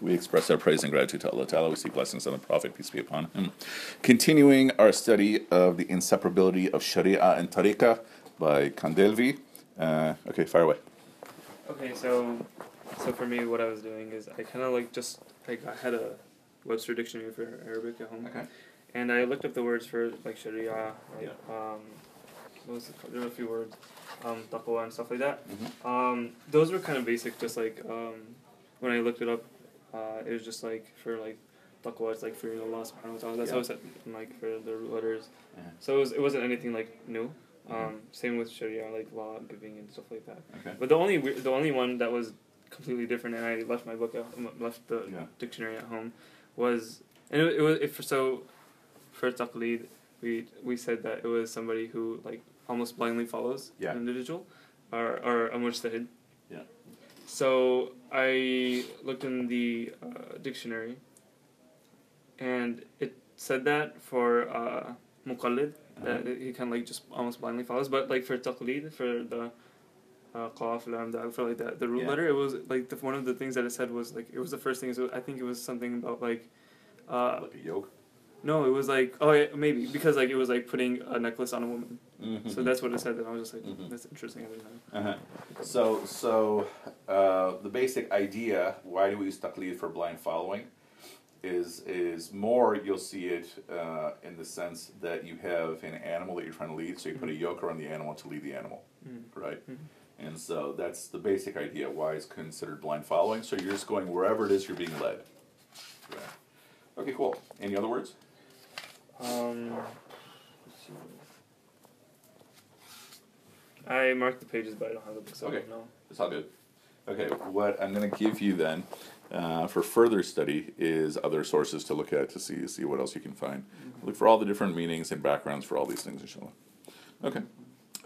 We express our praise and gratitude to Allah Ta'ala. We seek blessings on the Prophet, peace be upon him. Continuing our study of the inseparability of Sharia and Tariqah by Kandhelwi. Uh, okay, fire away. Okay, so so for me what I was doing is I kind of like just, I had a Webster dictionary for Arabic at home. Okay. And I looked up the words for like Sharia, like, yeah. um, what was it called? There were a few words um, taqwa and stuff like that. Mhm. Um, those were kind of basic. Just like um, when I looked it up, uh, it was just like for like taqwa, it's like fearing Allah Subhanahu wa Taala. That's Yeah. how like for the letters. Yeah. So it was it wasn't anything like new. Um, Mhm. Same with Sharia, like law giving and stuff like that. Okay. But the only the only one that was completely different, and I left my book at left the Yeah. dictionary at home, was and it, it was if so, for taqlid, we we said that it was somebody who like almost blindly follows Yeah. an individual, or or a mujtahid. Yeah. So I looked in the uh, dictionary, and it said that for uh, muqallid, that Uh-huh. he kind of like just almost blindly follows. But like for taqlid, for the uh, qaf, dal, for like the, the root Yeah. letter, it was like the, one of the things that it said was like it was the first thing. So I think it was something about like. Uh, Like a yoke. no, it was like oh yeah, maybe because like it was like putting a necklace on a woman. Mm-hmm. So that's what it said, and I was just like, Mhm. that's interesting. I didn't know. Uh-huh. So, so uh, the basic idea, why do we use taqlid for blind following, is is more you'll see it uh, in the sense that you have an animal that you're trying to lead, so you put a yoke around the animal to lead the animal, Mm. right? Mhm. And so that's the basic idea why it's considered blind following. So you're just going wherever it is you're being led. Right. Okay, cool. Any other words? Um, let's see. I marked the pages, but I don't have the book, so I Okay. don't know. It's all good. Okay, what I'm going to give you then uh, for further study is other sources to look at to see see what else you can find. Look for all the different meanings and backgrounds for all these things, inshallah. Okay,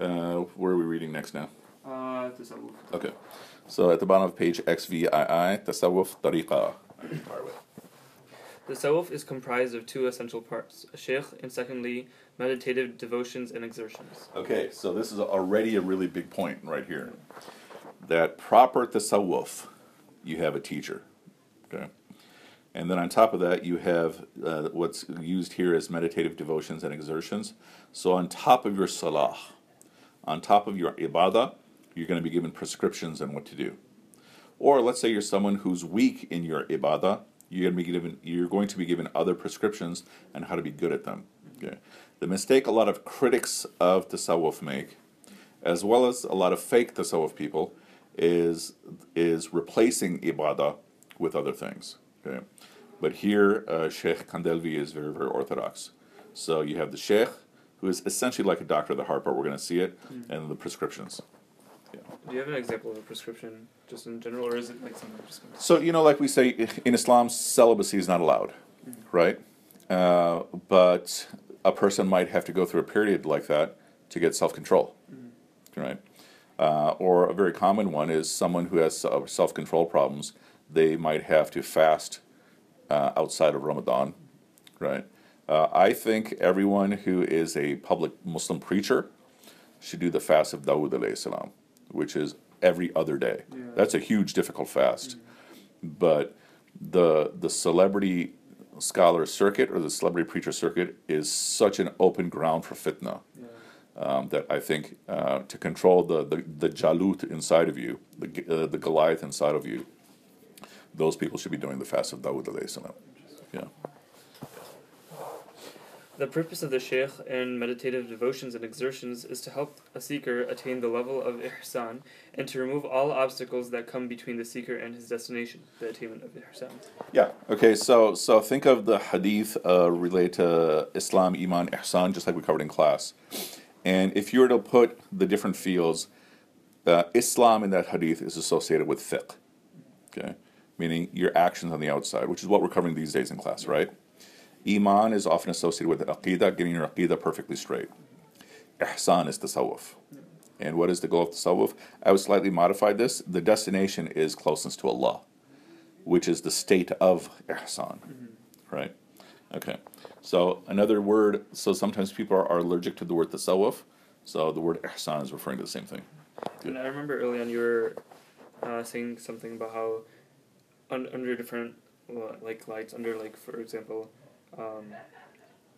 uh, where are we reading next now? Uh, tasawwuf. Okay, so at the bottom of page XVII, Tasawwuf Tariqa. Far away. Is comprised of two essential parts: a sheikh, and secondly, meditative devotions and exertions. Okay, so this is already a really big point right here. That proper tasawwuf, you have a teacher. Okay. And then on top of that, you have uh, what's used here as meditative devotions and exertions. So on top of your salah, on top of your ibadah, you're going to be given prescriptions on what to do. Or let's say you're someone who's weak in your ibadah, you're going to be given you're going to be given other prescriptions and how to be good at them. Okay. The mistake a lot of critics of tasawwuf make, as well as a lot of fake tasawwuf people, is is replacing ibadah with other things. Okay. But here, uh, Sheikh Kandhelwi is very, very orthodox. So you have the Sheikh, who is essentially like a doctor of the heart, but we're going to see it, and the prescriptions. Do you have an example of a prescription, just in general, or is it like something just? So you know, like we say in Islam, celibacy is not allowed, right? Uh, but a person might have to go through a period like that to get self-control, right? Uh, or a very common one is someone who has self-control problems. They might have to fast uh, outside of Ramadan, right? Uh, I think everyone who is a public Muslim preacher should do the fast of Dawood alayhi salam, which is every other day. Yeah. That's a huge, difficult fast. But the the celebrity scholar circuit or the celebrity preacher circuit is such an open ground for fitna Yeah. um, that I think uh, to control the, the, the jalut inside of you, the, uh, the Goliath inside of you, those people should be doing the fast of Dawud alayhi salam. Yeah. The purpose of the sheikh and meditative devotions and exertions is to help a seeker attain the level of ihsan and to remove all obstacles that come between the seeker and his destination, the attainment of ihsan. Yeah. Okay. So so think of the hadith uh, related to Islam, Iman, Ihsan, just like we covered in class. And if you were to put the different fields, uh, Islam in that hadith is associated with fiqh. Okay, meaning your actions on the outside, which is what we're covering these days in class, right? Iman is often associated with aqidah, getting your aqidah perfectly straight. Ihsan is tasawwuf. And what is the goal of tasawwuf? I would slightly modify this. The destination is closeness to Allah, which is the state of ihsan, right? Okay. So another word. So sometimes people are, allergic to the word tasawwuf. So the word ihsan is referring to the same thing. And I remember early on you were uh, saying something about how un- under different like lights, under like for example, um,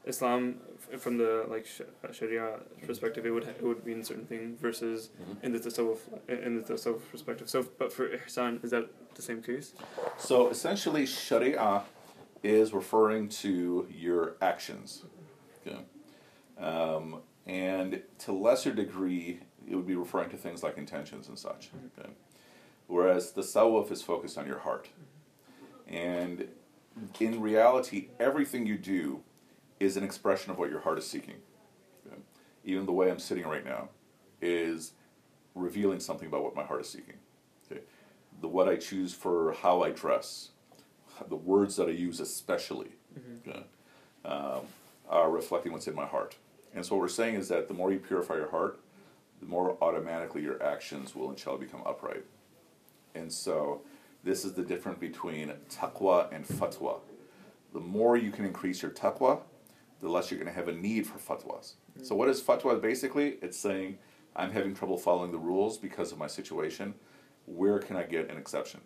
Islam f- from the like sh- Sharia perspective, it would ha- it would mean a certain thing versus Mhm. in the tasawwuf in the tasawwuf perspective. So, but for ihsan, is that the same case? So essentially, Sharia is referring to your actions. Okay? Um, and to lesser degree, it would be referring to things like intentions and such. Okay? Whereas tasawwuf is focused on your heart. And in reality, everything you do is an expression of what your heart is seeking. Even the way I'm sitting right now is revealing something about what my heart is seeking. Okay? The what I choose for how I dress, the words that I use especially, okay, um, are reflecting what's in my heart. And so what we're saying is that the more you purify your heart, the more automatically your actions will and shall become upright. And so this is the difference between taqwa and fatwa. The more you can increase your taqwa, the less you're going to have a need for fatwas. So what is fatwa basically? It's saying I'm having trouble following the rules because of my situation. Where can I get an exception?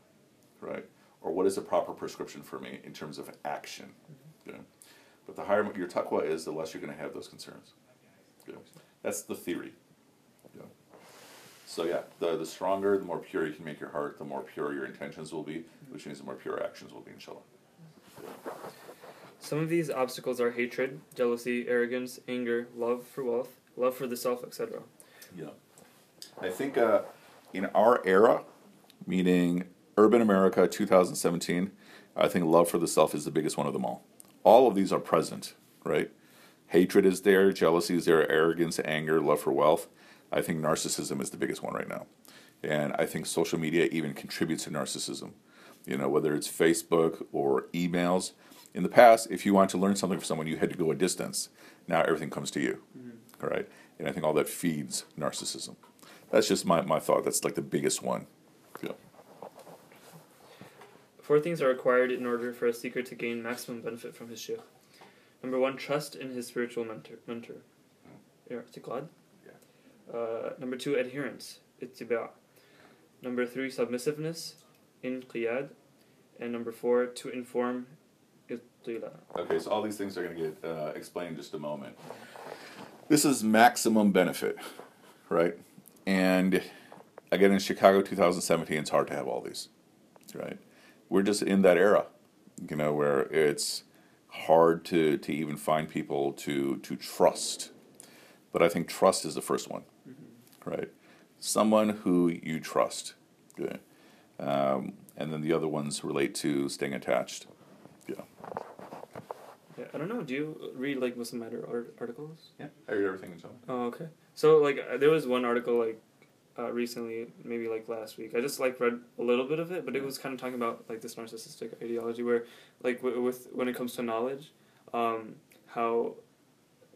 Right? Or what is a proper prescription for me in terms of action? Mm-hmm. Okay? But the higher your taqwa is, the less you're going to have those concerns. Okay? That's the theory. So yeah, the the stronger, the more pure you can make your heart, the more pure your intentions will be, which means the more pure actions will be, inshallah. Some of these obstacles are hatred, jealousy, arrogance, anger, love for wealth, love for the self, etc. Yeah. I think uh, in our era, meaning urban America 2017, I think love for the self is the biggest one of them all. All of these are present, right? Hatred is there, jealousy is there, arrogance, anger, love for wealth. I think narcissism is the biggest one right now. And I think social media even contributes to narcissism. You know, whether it's Facebook or emails. In the past, if you wanted to learn something from someone, you had to go a distance. Now everything comes to you. All right? And I think all that feeds narcissism. That's just my, my thought. That's like the biggest one. Yeah. Four things are required in order for a seeker to gain maximum benefit from his sheikh. Number one, trust in his spiritual mentor. mentor. Mm. I'tiqad. Uh, number two, adherence. Ittiba'. Number three, submissiveness. Inqiyad. And number four, to inform. Ittila. Okay, so all these things are going to get uh, explained in just a moment. This is maximum benefit, right? And again, in Chicago 2017, it's hard to have all these, right? We're just in that era, you know, where it's hard to, to even find people to, to trust. But I think trust is the first one, right? Someone who you trust. Okay. Um, and then the other ones relate to staying attached. Yeah. Yeah, I don't know. Do you read like Muslim Matter art- articles? Yeah, I read everything in John. Oh, okay. So like, uh, there was one article like, uh, recently, maybe like last week. I just like read a little bit of it, but it was kind of talking about like this narcissistic ideology where, like, w- with when it comes to knowledge, um, how,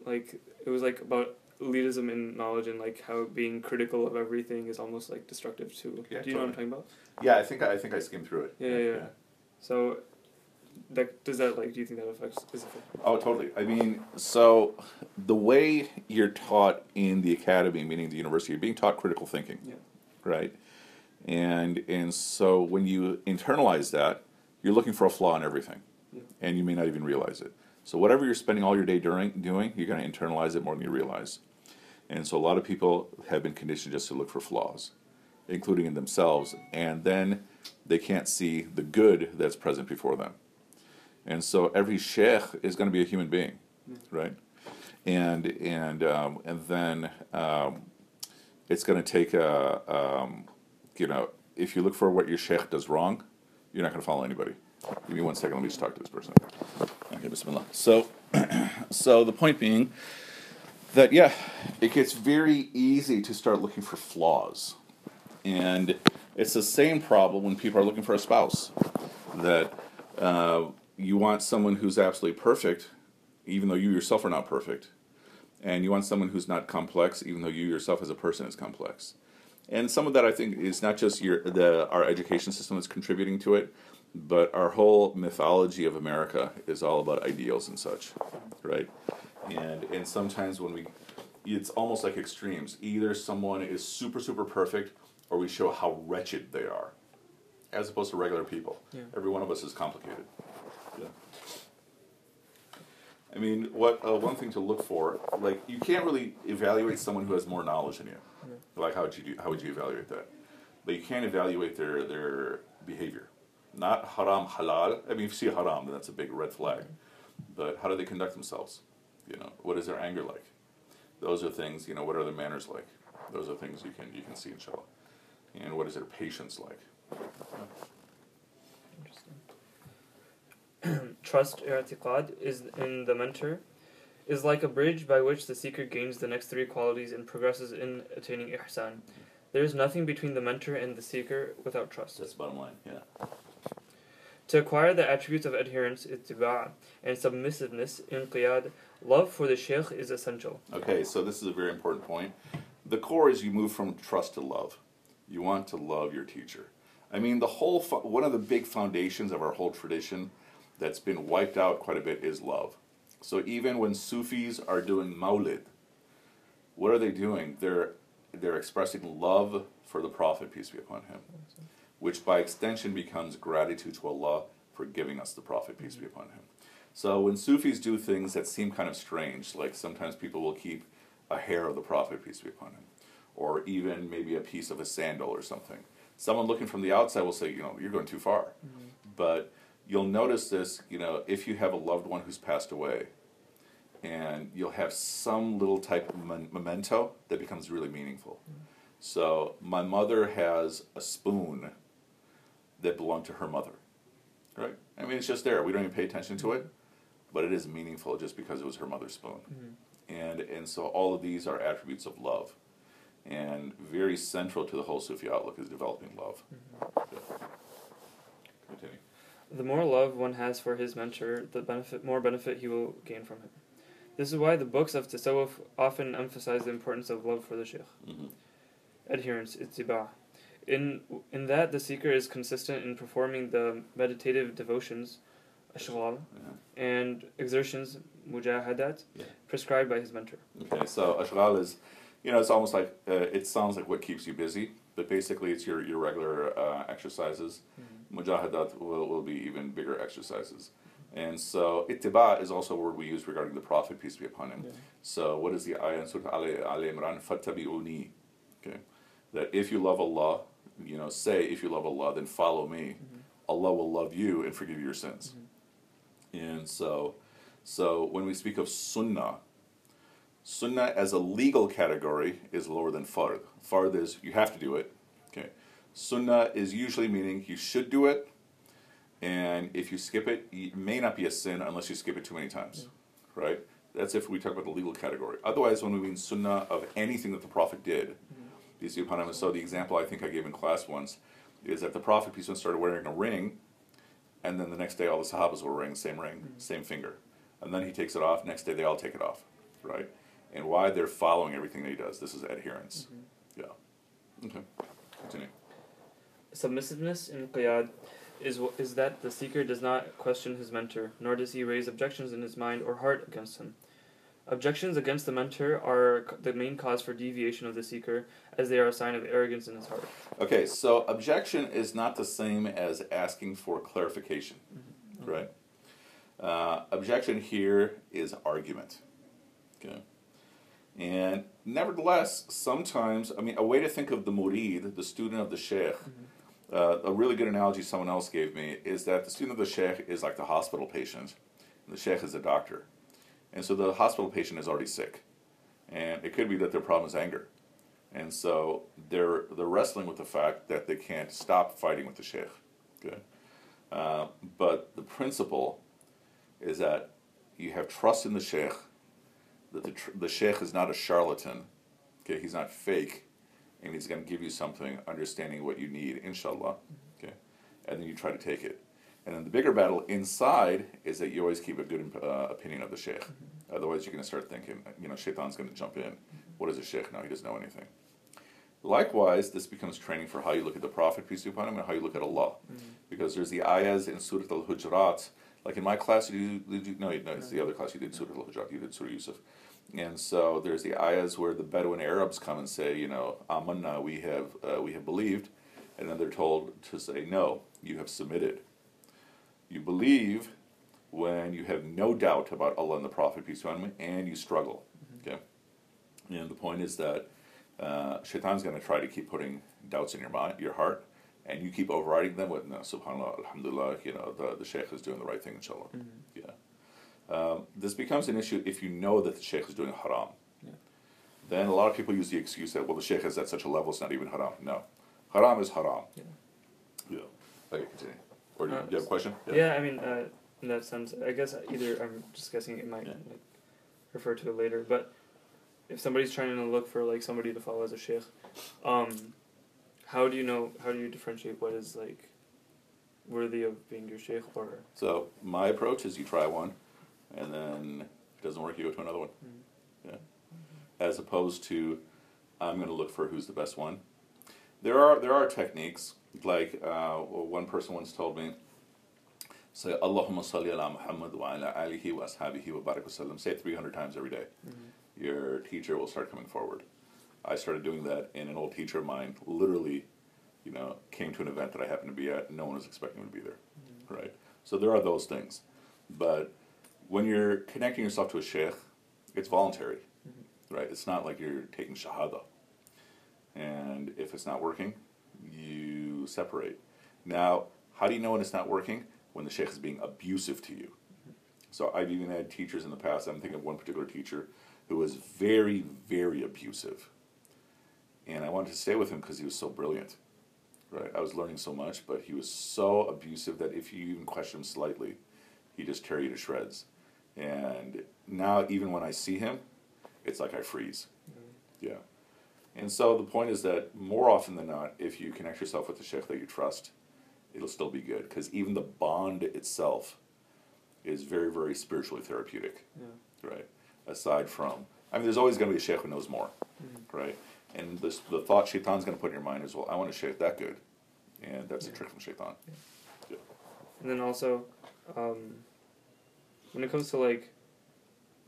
like, it was like about elitism in knowledge and like how being critical of everything is almost like destructive too. Yeah, Do you know what I'm talking about? Yeah, I think I think I skimmed through it. Yeah, yeah, yeah. So, that does that like? Do you think that affects? Is Oh, totally. I mean, so the way you're taught in the academy, meaning the university, you're being taught critical thinking, Yeah. right? And and so when you internalize that, you're looking for a flaw in everything, Yeah. and you may not even realize it. So whatever you're spending all your day during doing, you're going to internalize it more than you realize. And so a lot of people have been conditioned just to look for flaws, including in themselves, and then they can't see the good that's present before them. And so every sheikh is going to be a human being, right? And and um, and then um, it's going to take a um, you know if you look for what your sheikh does wrong, you're not going to follow anybody. Give me one second. Let me just talk to this person. Okay, Bismillah. So, so the point being that yeah, it gets very easy to start looking for flaws, and it's the same problem when people are looking for a spouse. That uh, you want someone who's absolutely perfect, even though you yourself are not perfect, and you want someone who's not complex, even though you yourself as a person is complex. And some of that I think is not just your the our education system that's contributing to it, but our whole mythology of America is all about ideals and such, right? And and sometimes when we, it's almost like extremes. Either someone is super, super perfect, or we show how wretched they are, as opposed to regular people. Yeah. Every one of us is complicated. Yeah. I mean, what uh, one thing to look for, like you can't really evaluate someone who has more knowledge than you. Like how would you do, how would you evaluate that? But you can't evaluate their their behavior, not haram halal. I mean, if you see haram, then that's a big red flag. But how do they conduct themselves? You know, what is their anger like? Those are things. You know, what are their manners like? Those are things you can you can see inshallah. And what is their patience like? Interesting. Trust i'tiqad is in the mentor is like a bridge by which the seeker gains the next three qualities and progresses in attaining ihsan. There is nothing between the mentor and the seeker without trust. That's the bottom line. Yeah. To acquire the attributes of adherence, ittiba, and submissiveness, inqiyad, love for the sheikh is essential. Okay, so this is a very important point. The core is you move from trust to love. You want to love your teacher. I mean, the whole fo- one of the big foundations of our whole tradition that's been wiped out quite a bit is love. So even when Sufis are doing Maulid, what are they doing? They're they're expressing love for the Prophet, peace be upon him, which by extension becomes gratitude to Allah for giving us the Prophet, peace be upon him. So when Sufis do things that seem kind of strange, like sometimes people will keep a hair of the Prophet, peace be upon him, or even maybe a piece of a sandal or something. Someone looking from the outside will say, you know, you're going too far. Mm-hmm. But you'll notice this, you know, if you have a loved one who's passed away, and you'll have some little type of men- memento that becomes really meaningful. Mm-hmm. So my mother has a spoon that belonged to her mother, right? I mean, it's just there. We don't even pay attention to it, but it is meaningful just because it was her mother's spoon. And and so all of these are attributes of love, and very central to the whole Sufi outlook is developing love. Yeah. Continue. The more love one has for his mentor, the benefit more benefit he will gain from him. This is why the books of Tasawwuf often emphasize the importance of love for the Sheikh. hmm Adherence, ittiba. In, in that, the seeker is consistent in performing the meditative devotions, ashghal, Yeah. and exertions, mujahadat, Yeah. prescribed by his mentor. Okay, so ashghal is, you know, it's almost like uh, it sounds like what keeps you busy, but basically it's your your regular uh, exercises. Mujahadat will, will be even bigger exercises. And so ittiba is also a word we use regarding the Prophet, peace be upon him. Yeah. So what is the ayah in Surah Ali Imran? Fattabi'uni. Okay, that if you love Allah, you know, say if you love Allah, then follow me. Mm-hmm. Allah will love you and forgive your sins. Mm-hmm. And so, so when we speak of sunnah, sunnah as a legal category is lower than fard. Fard is you have to do it. Okay, sunnah is usually meaning you should do it, and if you skip it, it may not be a sin unless you skip it too many times, mm. right? That's if we talk about the legal category. Otherwise, when we mean sunnah of anything that the Prophet did, peace be upon him. So the example I think I gave in class once is that the Prophet peace be upon him, started wearing a ring, and then the next day all the Sahabas were wearing the same ring, mm-hmm. same finger, and then he takes it off. Next day they all take it off, right? And why they're following everything that he does. This is adherence. Mm-hmm. Yeah. Okay. Continue. Submissiveness inqiyad is, is that the seeker does not question his mentor, nor does he raise objections in his mind or heart against him. Objections against the mentor are the main cause for deviation of the seeker, as they are a sign of arrogance in his heart. Okay, so objection is not the same as asking for clarification, right? Uh, objection here is argument. Okay. And nevertheless, sometimes, I mean, a way to think of the murid, the student of the sheikh, uh, a really good analogy someone else gave me is that the student of the sheikh is like the hospital patient, and the sheikh is the doctor. And so the hospital patient is already sick. And it could be that their problem is anger. And so they're, they're wrestling with the fact that they can't stop fighting with the sheikh. Okay? Uh, but the principle is that you have trust in the sheikh, that the, tr- the sheikh is not a charlatan, okay, he's not fake, and he's going to give you something, understanding what you need, inshallah, okay, and then you try to take it. And then the bigger battle inside is that you always keep a good uh, opinion of the sheikh. Otherwise, you're going to start thinking, you know, shaitan's going to jump in. What is a sheikh? No, he doesn't know anything. Likewise, this becomes training for how you look at the Prophet, peace be upon him, and how you look at Allah. Because there's the ayahs in Surah Al Hujurat. Like in my class, you, did, you no, no, it's the other class. You did Surah Al Hujurat, you did Surah Yusuf. And so there's the ayahs where the Bedouin Arabs come and say, you know, Amanna, we have uh, we have believed, and then they're told to say, no, you have submitted. You believe when you have no doubt about Allah and the Prophet, peace be upon him, and you struggle. Okay, and the point is that uh, Shaitan's going to try to keep putting doubts in your mind, your heart, and you keep overriding them with, no, Subhanallah, Alhamdulillah, you know, the the Shaykh is doing the right thing, inshallah. Yeah. Um, this becomes an issue if you know that the sheikh is doing haram. Yeah. Then a lot of people use the excuse that well the sheikh is at such a level it's not even haram. No, haram is haram. Yeah. Yeah. Okay, continue. Or do you, Uh, do you have a question? Yeah, I mean, uh, in that sense, I guess either I'm just guessing it might Yeah. like, refer to it later, but if somebody's trying to look for like somebody to follow as a sheikh, um, how do you know? How do you differentiate what is like worthy of being your sheikh or? So my approach is you try one, and then if it doesn't work, you go to another one. Mm. Yeah. As opposed to, I'm going to look for who's the best one. There are there are techniques like uh, one person once told me. Say Allahumma salli ala Muhammad wa ala alihi wa ashabihi wa barak wasallam. Say it 300 times every day. Mhm. Your teacher will start coming forward. I started doing that, and an old teacher of mine literally, you know, came to an event that I happened to be at. and No one was expecting him to be there, right? So there are those things, but when you're connecting yourself to a sheikh, it's voluntary, right? It's not like you're taking shahada. And if it's not working, you separate. Now, how do you know when it's not working? When the sheikh is being abusive to you. So I've even had teachers in the past. I'm thinking of one particular teacher who was very, very abusive, and I wanted to stay with him because he was so brilliant. Right, I was learning so much, but he was so abusive that if you even question him slightly, he just tear you to shreds. And now, even when I see him, it's like I freeze. Mm-hmm. Yeah. And so the point is that more often than not, if you connect yourself with the sheikh that you trust, it'll still be good because even the bond itself is very, very spiritually therapeutic, Yeah. right? Aside from, I mean, there's always going to be a sheikh who knows more, right? And this, the thought shaitan's going to put in your mind is, well, I want a sheikh that good. And that's a trick from shaitan. And then also, um, when it comes to like,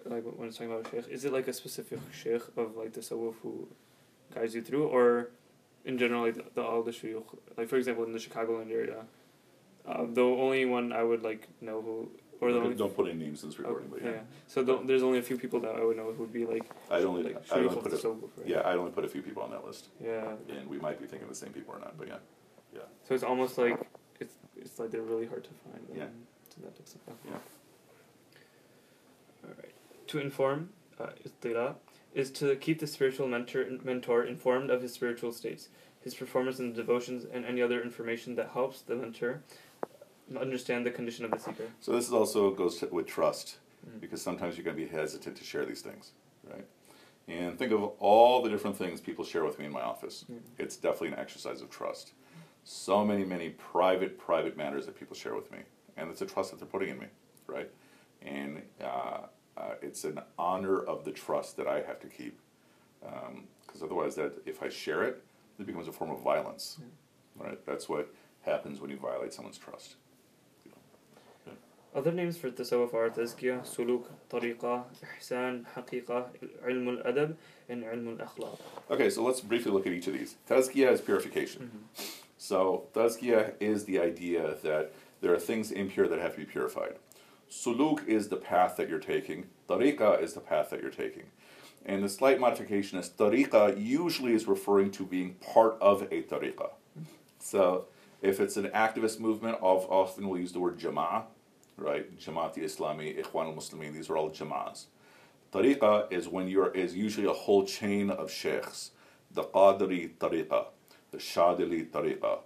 like when it's talking about sheikh, is it like a specific sheikh of like the tasawwuf who guides you through, or in general like the, the all the shuyukh? Like for example, in the Chicagoland area, uh, the only one I would like know who, or the don't, put any names in this recording, but yeah. yeah. So the, there's only a few people that I would know who would be like I'd only, like I'd only put a, right? yeah, I'd only put a few people on that list. Yeah. And we might be thinking the same people or not, but yeah. yeah. So it's almost like it's it's like they're really hard to find. Yeah. To that extent. Yeah. All right. To inform, uh, is to keep the spiritual mentor mentor informed of his spiritual states, his performance in the devotions, and any other information that helps the mentor understand the condition of the seeker. So this is also goes to, with trust, Mhm. because sometimes you're going to be hesitant to share these things, right? And think of all the different things people share with me in my office. Mhm. It's definitely an exercise of trust. So many, many private, private matters that people share with me, and it's a trust that they're putting in me, right? And uh, uh, it's an honor of the trust that I have to keep, because otherwise, that if I share it, it becomes a form of violence, right? That's what happens when you violate someone's trust. Other names for tasawwuf are tazkiyah, suluk, tariqah, ihsan, haqiqah, ilm al-adab, and ilm al-akhlaq. Okay, so let's briefly look at each of these. Tazkiyah is purification. So, tazkiyah is the idea that there are things impure that have to be purified. Suluk is the path that you're taking. Tariqa is the path that you're taking. And the slight modification is tariqa usually is referring to being part of a tariqa. So, if it's an activist movement, of often we'll use the word jama'ah, right? Jama'at Islami, Ikhwan al Muslimin, these are all jama'ahs. Tariqa is when you're is usually a whole chain of sheikhs. The Qadri Tariqa, the Shadili Tariqa.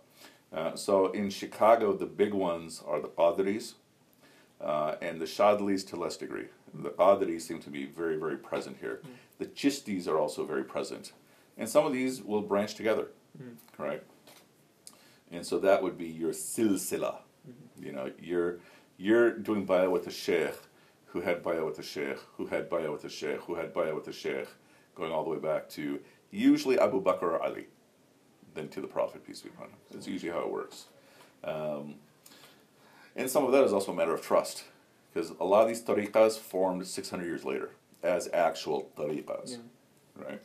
Uh, so in Chicago, the big ones are the Qadris uh, and the Shadilis to less degree. The Qadris seem to be very, very present here. The Chishtis are also very present. And some of these will branch together, Mm. right? And so that would be your silsila. You know, you're, you're doing bayah with a sheikh who had bayah with a sheikh, who had bayah with a sheikh, who had bayah with a sheikh, going all the way back to usually Abu Bakr or Ali, then to the Prophet, peace be upon him. That's usually how it works. Um, and some of that is also a matter of trust, because a lot of these tariqas formed 600 years later. as actual tariqas, Yeah. right?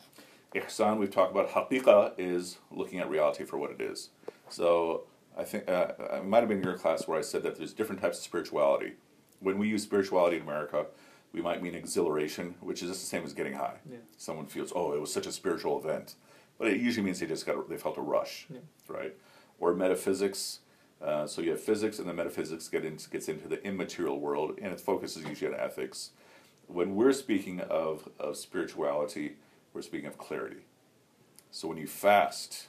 Ihsan, we've talked about. Haqiqa is looking at reality for what it is. So I think uh, it might have been in your class where I said that there's different types of spirituality. When we use spirituality in America, we might mean exhilaration, which is just the same as getting high. Yeah. Someone feels, oh, it was such a spiritual event, but it usually means they just got they felt a rush, Yeah. right? Or metaphysics. Uh, so you have physics, and then metaphysics get into, gets into the immaterial world, and its focus is usually on ethics. When we're speaking of, of spirituality, we're speaking of clarity. So when you fast,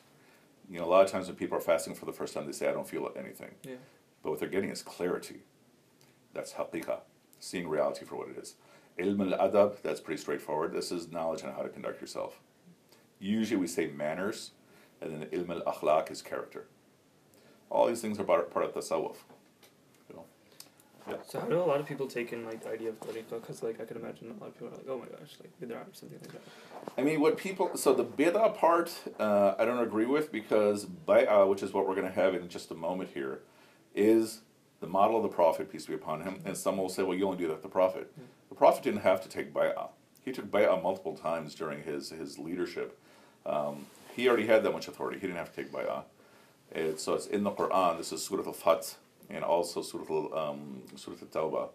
you know, a lot of times when people are fasting for the first time, they say, I don't feel anything. Yeah. But what they're getting is clarity. That's haqiqa, seeing reality for what it is. Ilm al adab, that's pretty straightforward. This is knowledge on how to conduct yourself. Usually we say manners, and then ilm al akhlaq is character. All these things are part, part of tasawwuf. You know? So how do a lot of people take in like the idea of tariqa? Because like I could imagine a lot of people are like, oh my gosh, like bid'ah or something like that. I mean, what people so the bid'ah part, uh, I don't agree with because bay'ah, which is what we're going to have in just a moment here, is the model of the Prophet, peace be upon him. And some will say, well, you only do that the Prophet. The Prophet didn't have to take bay'ah. He took bay'ah multiple times during his his leadership. Um, he already had that much authority. He didn't have to take bay'ah. It, so it's in the Quran. This is Surah Al-Fath and also Surah Al um, Surah Al-Tawbah,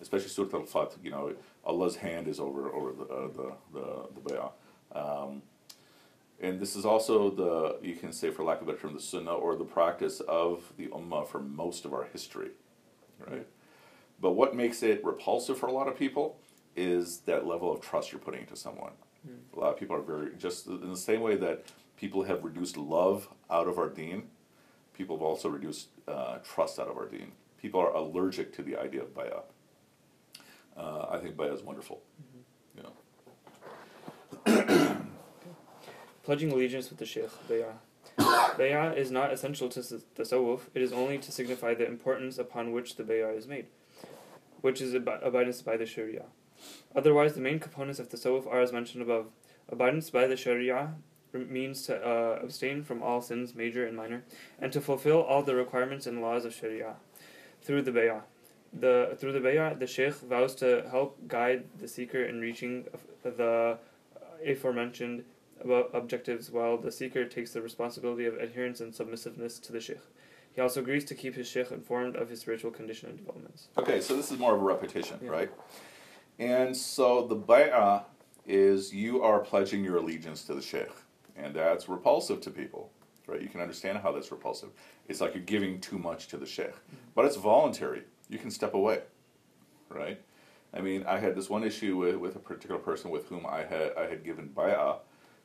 especially Surah Al-Fath. You know, Allah's hand is over over the uh, the the, the bay'ah. Um, and this is also the you can say for lack of a better term the sunnah or the practice of the ummah for most of our history, right? But what makes it repulsive for a lot of people is that level of trust you're putting into someone. A lot of people are very just in the same way that people have reduced love out of our deen. People have also reduced uh, trust out of our deen. People are allergic to the idea of bay'ah. Uh, I think bay'ah is wonderful. You know. Pledging allegiance with the Sheikh, bay'ah. bay'ah is not essential to s- tasawwuf, it is only to signify the importance upon which the bay'ah is made, which is ab- abidance by the Sharia. Otherwise, the main components of the tasawwuf are as mentioned above. Abidance by the Sharia means to uh, abstain from all sins, major and minor, and to fulfill all the requirements and laws of Sharia through the bay'ah. The, through the bay'ah, the Sheikh vows to help guide the seeker in reaching the aforementioned objectives while the seeker takes the responsibility of adherence and submissiveness to the Sheikh. He also agrees to keep his Sheikh informed of his spiritual condition and developments. Okay, so this is more of a repetition, Yeah. right? And so the bay'ah is you are pledging your allegiance to the sheikh, and that's repulsive to people, right? You can understand how that's repulsive. It's like you're giving too much to the sheikh, but it's voluntary. You can step away, right? I mean, I had this one issue with, with a particular person with whom I had I had given bay'ah,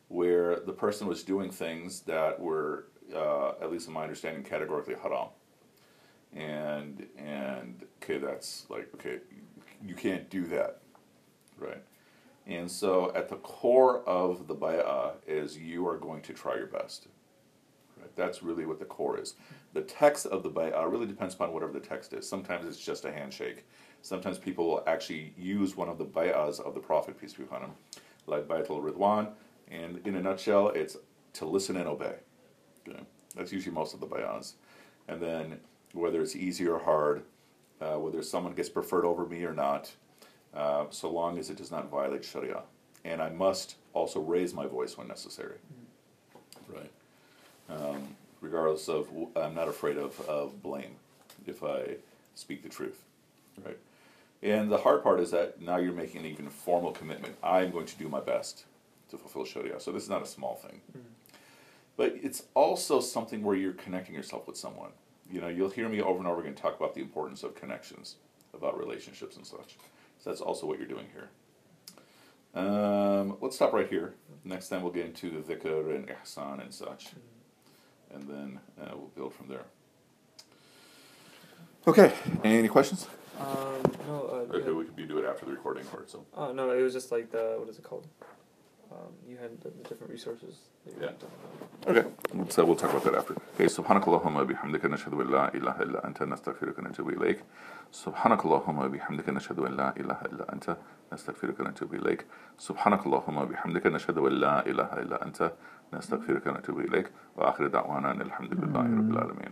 where the person was doing things that were, uh, at least in my understanding, categorically haram and and okay that's like okay you can't do that right and so at the core of the bay'ah is you are going to try your best. Right? That's really what the core is. The text of the bay'ah really depends upon whatever the text is. Sometimes it's just a handshake. Sometimes people will actually use one of the bay'ahs of the prophet peace be upon him like bay'atul ridwan. And in a nutshell it's to listen and obey. Okay? that's usually most of the bay'ahs and then whether it's easy or hard, uh, whether someone gets preferred over me or not, uh, so long as it does not violate Sharia. And I must also raise my voice when necessary. Right. Um, regardless of, I'm not afraid of, of blame if I speak the truth. Right. And the hard part is that now you're making an even formal commitment. I'm going to do my best to fulfill Sharia. So this is not a small thing. But it's also something where you're connecting yourself with someone. You know, you'll hear me over and over again talk about the importance of connections, about relationships and such. So that's also what you're doing here. Um, let's stop right here. Next time we'll get into the dhikr and ihsan and such. And then uh, we'll build from there. Okay, any questions? Um, no, uh, Okay, yeah. we could do it after the recording part. So oh no, it was just like the what is it called? Um, you had the, the different resources. That you Yeah. were talking about. Okay, so we'll talk about that after. Okay, سبحانك اللهم وبحمدك نشهد أن لا إله إلا أنت نستغفرك ونتوب إليك. سبحانك اللهم وبحمدك نشهد أن لا إله إلا أنت نستغفرك ونتوب إليك. سبحانك اللهم وبحمدك نشهد أن لا إله إلا أنت نستغفرك ونتوب إليك. وآخر دعوانا أن الحمد لله رب العالمين.